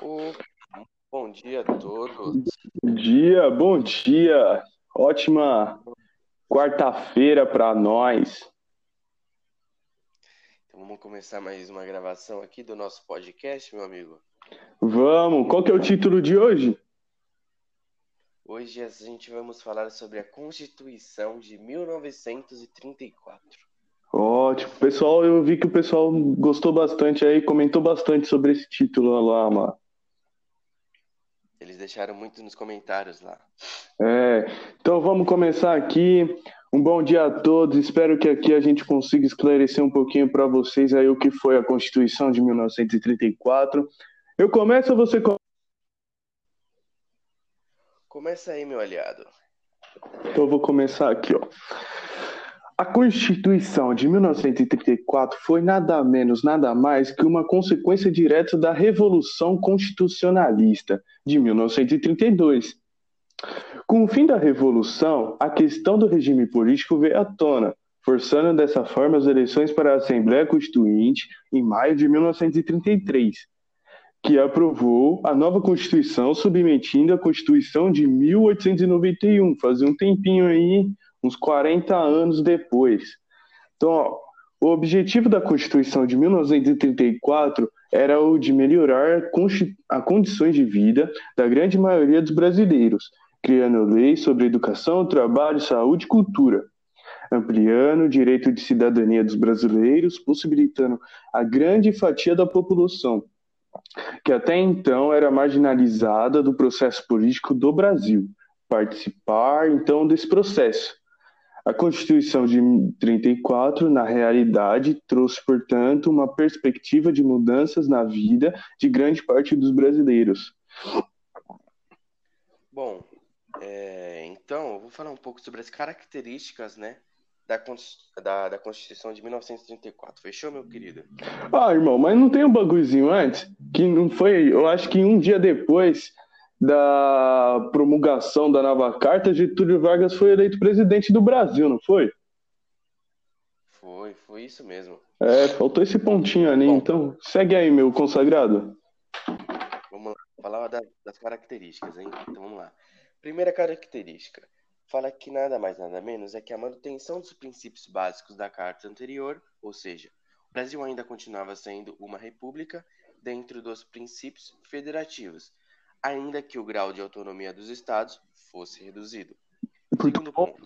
Oh, bom dia a todos. Bom dia, bom dia. Ótima quarta-feira para nós. Então vamos começar mais uma gravação aqui do nosso podcast, meu amigo. Vamos. Qual que é o título de hoje? Hoje a gente vamos falar sobre a Constituição de 1934. Ótimo. Pessoal, eu vi que o pessoal gostou bastante aí, comentou bastante sobre esse título lá, mano. Eles deixaram muito nos comentários lá. É, então vamos começar aqui. Um bom dia a todos. Espero que aqui a gente consiga esclarecer um pouquinho para vocês aí o que foi a Constituição de 1934. Eu começo ou você começa? Começa aí, meu aliado. Então eu vou começar aqui, ó. A Constituição de 1934 foi nada menos, nada mais que uma consequência direta da Revolução Constitucionalista de 1932. Com o fim da Revolução, a questão do regime político veio à tona, forçando dessa forma as eleições para a Assembleia Constituinte em maio de 1933, que aprovou a nova Constituição submetindo a Constituição de 1891, fazia um tempinho aí uns 40 anos depois. Então, ó, o objetivo da Constituição de 1934 era o de melhorar as condições de vida da grande maioria dos brasileiros, criando leis sobre educação, trabalho, saúde e cultura, ampliando o direito de cidadania dos brasileiros, possibilitando a grande fatia da população, que até então era marginalizada do processo político do Brasil, participar então desse processo a Constituição de 34, na realidade, trouxe, portanto, uma perspectiva de mudanças na vida de grande parte dos brasileiros. Bom, é, então, eu vou falar um pouco sobre as características, né, da, da, da, Constituição de 1934. Fechou, meu querido? Ah, irmão, mas não tem um bagulhozinho antes? Que não foi, eu acho que um dia depois da promulgação da nova carta, Getúlio Vargas foi eleito presidente do Brasil, não foi? Foi, foi isso mesmo. É, faltou esse pontinho ali, Bom, então segue aí, meu consagrado. Vamos lá, falar das, das características, hein? Então vamos lá. Primeira característica, fala que nada mais nada menos é que a manutenção dos princípios básicos da carta anterior, ou seja, o Brasil ainda continuava sendo uma república dentro dos princípios federativos, ainda que o grau de autonomia dos estados fosse reduzido. Segundo ponto,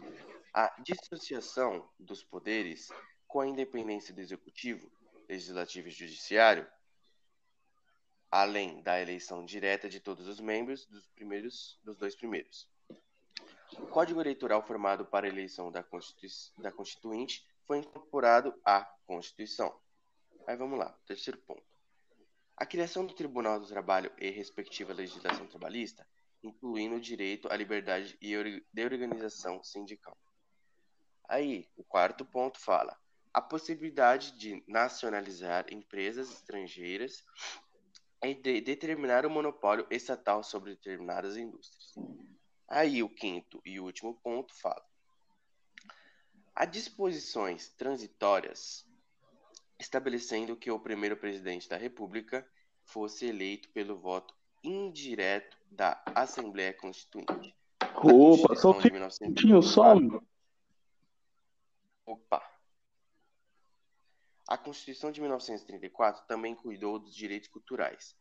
a dissociação dos poderes com a independência do executivo, legislativo e judiciário, além da eleição direta de todos os membros dos primeiros dos dois primeiros. O Código Eleitoral formado para a eleição da, Constitu da Constituinte foi incorporado à Constituição. Aí vamos lá, terceiro ponto. A criação do Tribunal do Trabalho e respectiva legislação trabalhista, incluindo o direito à liberdade de organização sindical. Aí, o quarto ponto fala a possibilidade de nacionalizar empresas estrangeiras e de determinar o monopólio estatal sobre determinadas indústrias. Aí, o quinto e último ponto fala Há disposições transitórias estabelecendo que o primeiro presidente da República fosse eleito pelo voto indireto da Assembleia Constituinte. Opa, só um tinha só. Opa. A Constituição de 1934 também cuidou dos direitos culturais,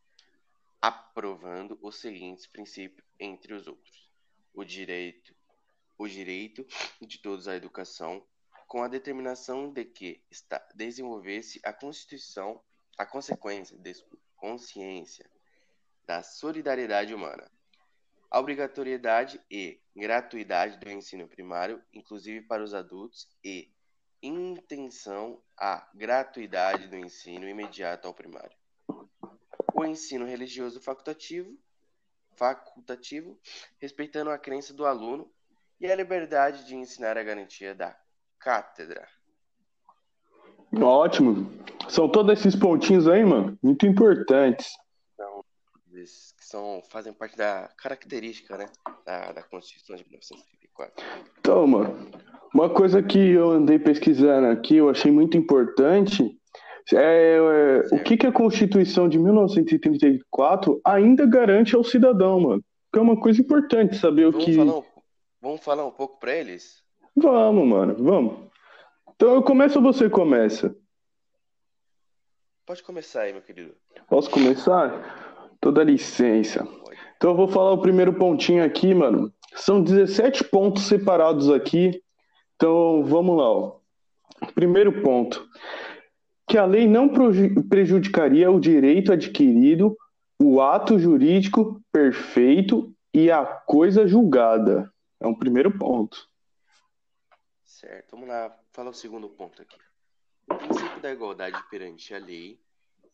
aprovando os seguintes princípios, entre os outros: o direito, o direito de todos à educação, com a determinação de que desenvolvesse a Constituição, a consequência, desculpa, consciência da solidariedade humana, a obrigatoriedade e gratuidade do ensino primário, inclusive para os adultos, e intenção à gratuidade do ensino imediato ao primário. O ensino religioso facultativo, facultativo, respeitando a crença do aluno e a liberdade de ensinar a garantia da cátedra. Ótimo. São todos esses pontinhos aí, mano, muito importantes. São, que são, fazem parte da característica, né, da, da Constituição de 1934. Então, mano, uma coisa que eu andei pesquisando aqui, eu achei muito importante, É, é, o que, que a Constituição de 1934 ainda garante ao cidadão, mano? Que é uma coisa importante saber vamos o que. Falar um, vamos falar um pouco para eles? Vamos, mano, vamos. Então eu começo ou você começa? Pode começar aí, meu querido. Posso começar? Toda licença. Então eu vou falar o primeiro pontinho aqui, mano. São 17 pontos separados aqui. Então vamos lá. Ó. Primeiro ponto. Que a lei não prejudicaria o direito adquirido, o ato jurídico perfeito e a coisa julgada. É um primeiro ponto. Certo. Vamos lá. Fala o segundo ponto aqui. O princípio da igualdade perante a lei,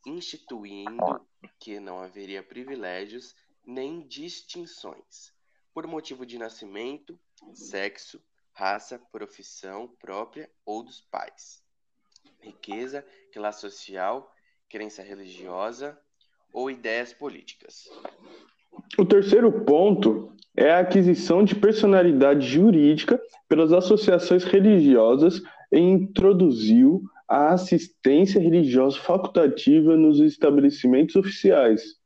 instituindo que não haveria privilégios nem distinções por motivo de nascimento, sexo, raça, profissão própria ou dos pais, riqueza, classe social, crença religiosa ou ideias políticas. O terceiro ponto é a aquisição de personalidade jurídica pelas associações religiosas e introduziu a assistência religiosa facultativa nos estabelecimentos oficiais.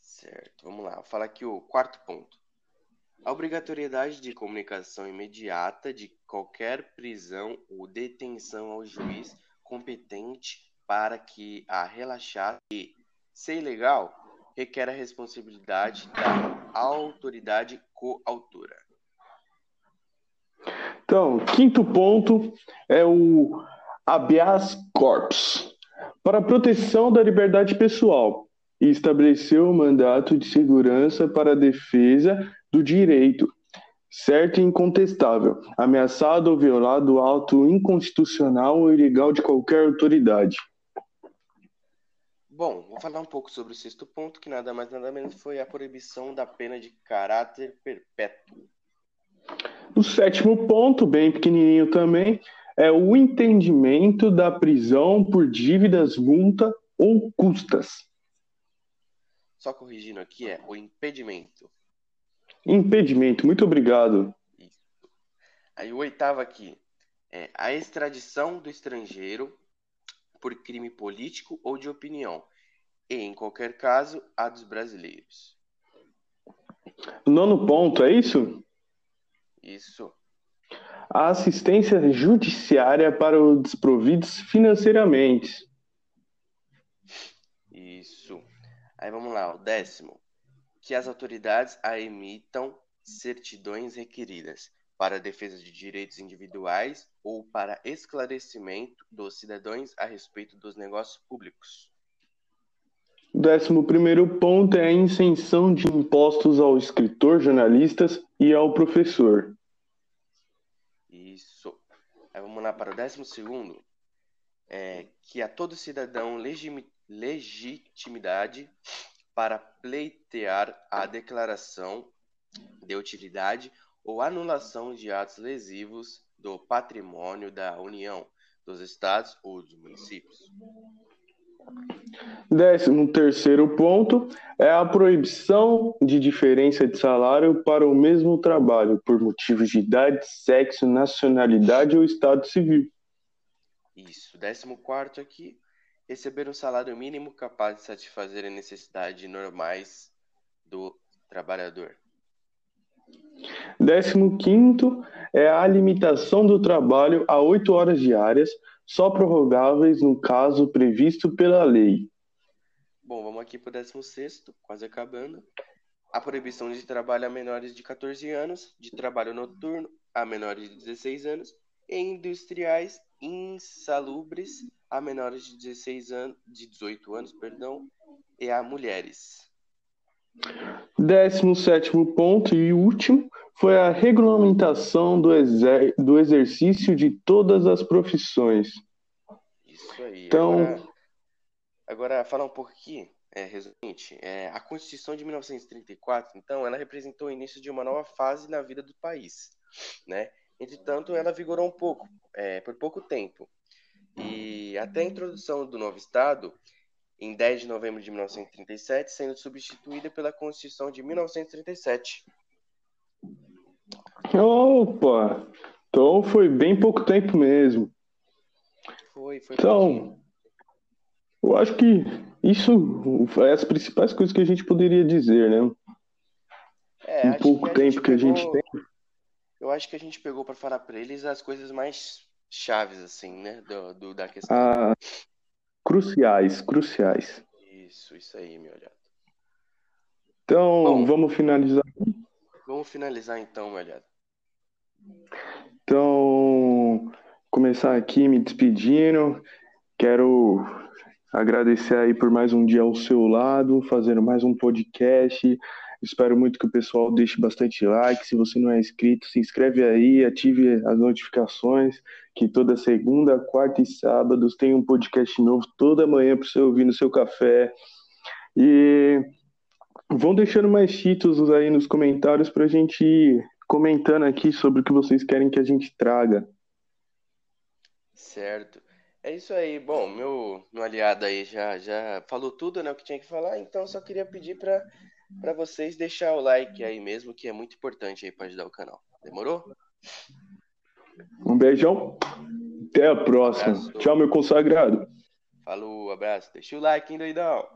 Certo, vamos lá. Vou falar aqui o quarto ponto. A obrigatoriedade de comunicação imediata de qualquer prisão ou detenção ao juiz competente para que a relaxar e, se ilegal, requer a responsabilidade da autoridade coautora. Então, quinto ponto é o habeas corpus para a proteção da liberdade pessoal e estabeleceu o mandato de segurança para a defesa do direito, certo e incontestável, ameaçado ou violado o ato inconstitucional ou ilegal de qualquer autoridade. Bom, vou falar um pouco sobre o sexto ponto, que nada mais nada menos foi a proibição da pena de caráter perpétuo. O sétimo ponto, bem pequenininho também, é o entendimento da prisão por dívidas, multa ou custas. Só corrigindo aqui, é o impedimento. Impedimento, muito obrigado. Isso. Aí o oitavo aqui é a extradição do estrangeiro por crime político ou de opinião, e, em qualquer caso, a dos brasileiros. Nono ponto, é isso? Isso. A assistência judiciária para os desprovidos financeiramente. Isso. Aí vamos lá, o décimo. Que as autoridades a emitam certidões requeridas para defesa de direitos individuais ou para esclarecimento dos cidadãos a respeito dos negócios públicos. O décimo primeiro ponto é a isenção de impostos ao escritor, jornalistas e ao professor. Isso. Aí vamos lá para o décimo segundo. É que a todo cidadão legitimidade para pleitear a declaração de utilidade ou anulação de atos lesivos do patrimônio da União, dos Estados ou dos municípios. Décimo terceiro ponto é a proibição de diferença de salário para o mesmo trabalho por motivos de idade, sexo, nacionalidade ou estado civil. Isso. Décimo quarto aqui, receber um salário mínimo capaz de satisfazer as necessidades normais do trabalhador. Décimo quinto é a limitação do trabalho a oito horas diárias, só prorrogáveis no caso previsto pela lei. Bom, vamos aqui para o décimo sexto, quase acabando. A proibição de trabalho a menores de 14 anos, de trabalho noturno a menores de 16 anos e industriais insalubres a menores de 16 anos, de 18 anos, perdão, e a mulheres. Décimo sétimo ponto e último foi a regulamentação do, exer do exercício de todas as profissões. Isso aí. Então, agora, agora falar um pouco aqui, é, resuminte, é, a Constituição de 1934, então, ela representou o início de uma nova fase na vida do país, né? Entretanto, ela vigorou um pouco, é, por pouco tempo. E até a introdução do novo Estado, em 10 de novembro de 1937, sendo substituída pela Constituição de 1937. Opa! Então foi bem pouco tempo mesmo. Foi, foi. Então, eu acho que isso é as principais coisas que a gente poderia dizer, né? É, um pouco que tempo que a gente tem. Eu acho que a gente pegou pra falar pra eles as coisas mais chaves, assim, né? Do, do- da questão. Ah, cruciais, cruciais. Isso, isso aí, meu olhado. Então, Bom. vamos finalizar. Vamos finalizar então, meu olhado. Então, começar aqui me despedindo. Quero agradecer aí por mais um dia ao seu lado, fazendo mais um podcast. Espero muito que o pessoal deixe bastante like. Se você não é inscrito, se inscreve aí, ative as notificações, que toda segunda, quarta e sábados tem um podcast novo toda manhã para você ouvir no seu café. E vão deixando mais títulos aí nos comentários para a gente ir comentando aqui sobre o que vocês querem que a gente traga. Certo. É isso aí. Bom, meu, meu aliado aí já, já falou tudo, né, o que tinha que falar, então só queria pedir para para vocês deixar o like aí mesmo, que é muito importante aí para ajudar o canal. Demorou? Um beijão. Até a próxima. Tchau, meu consagrado. Falou, abraço. Deixa o like, hein, doidão.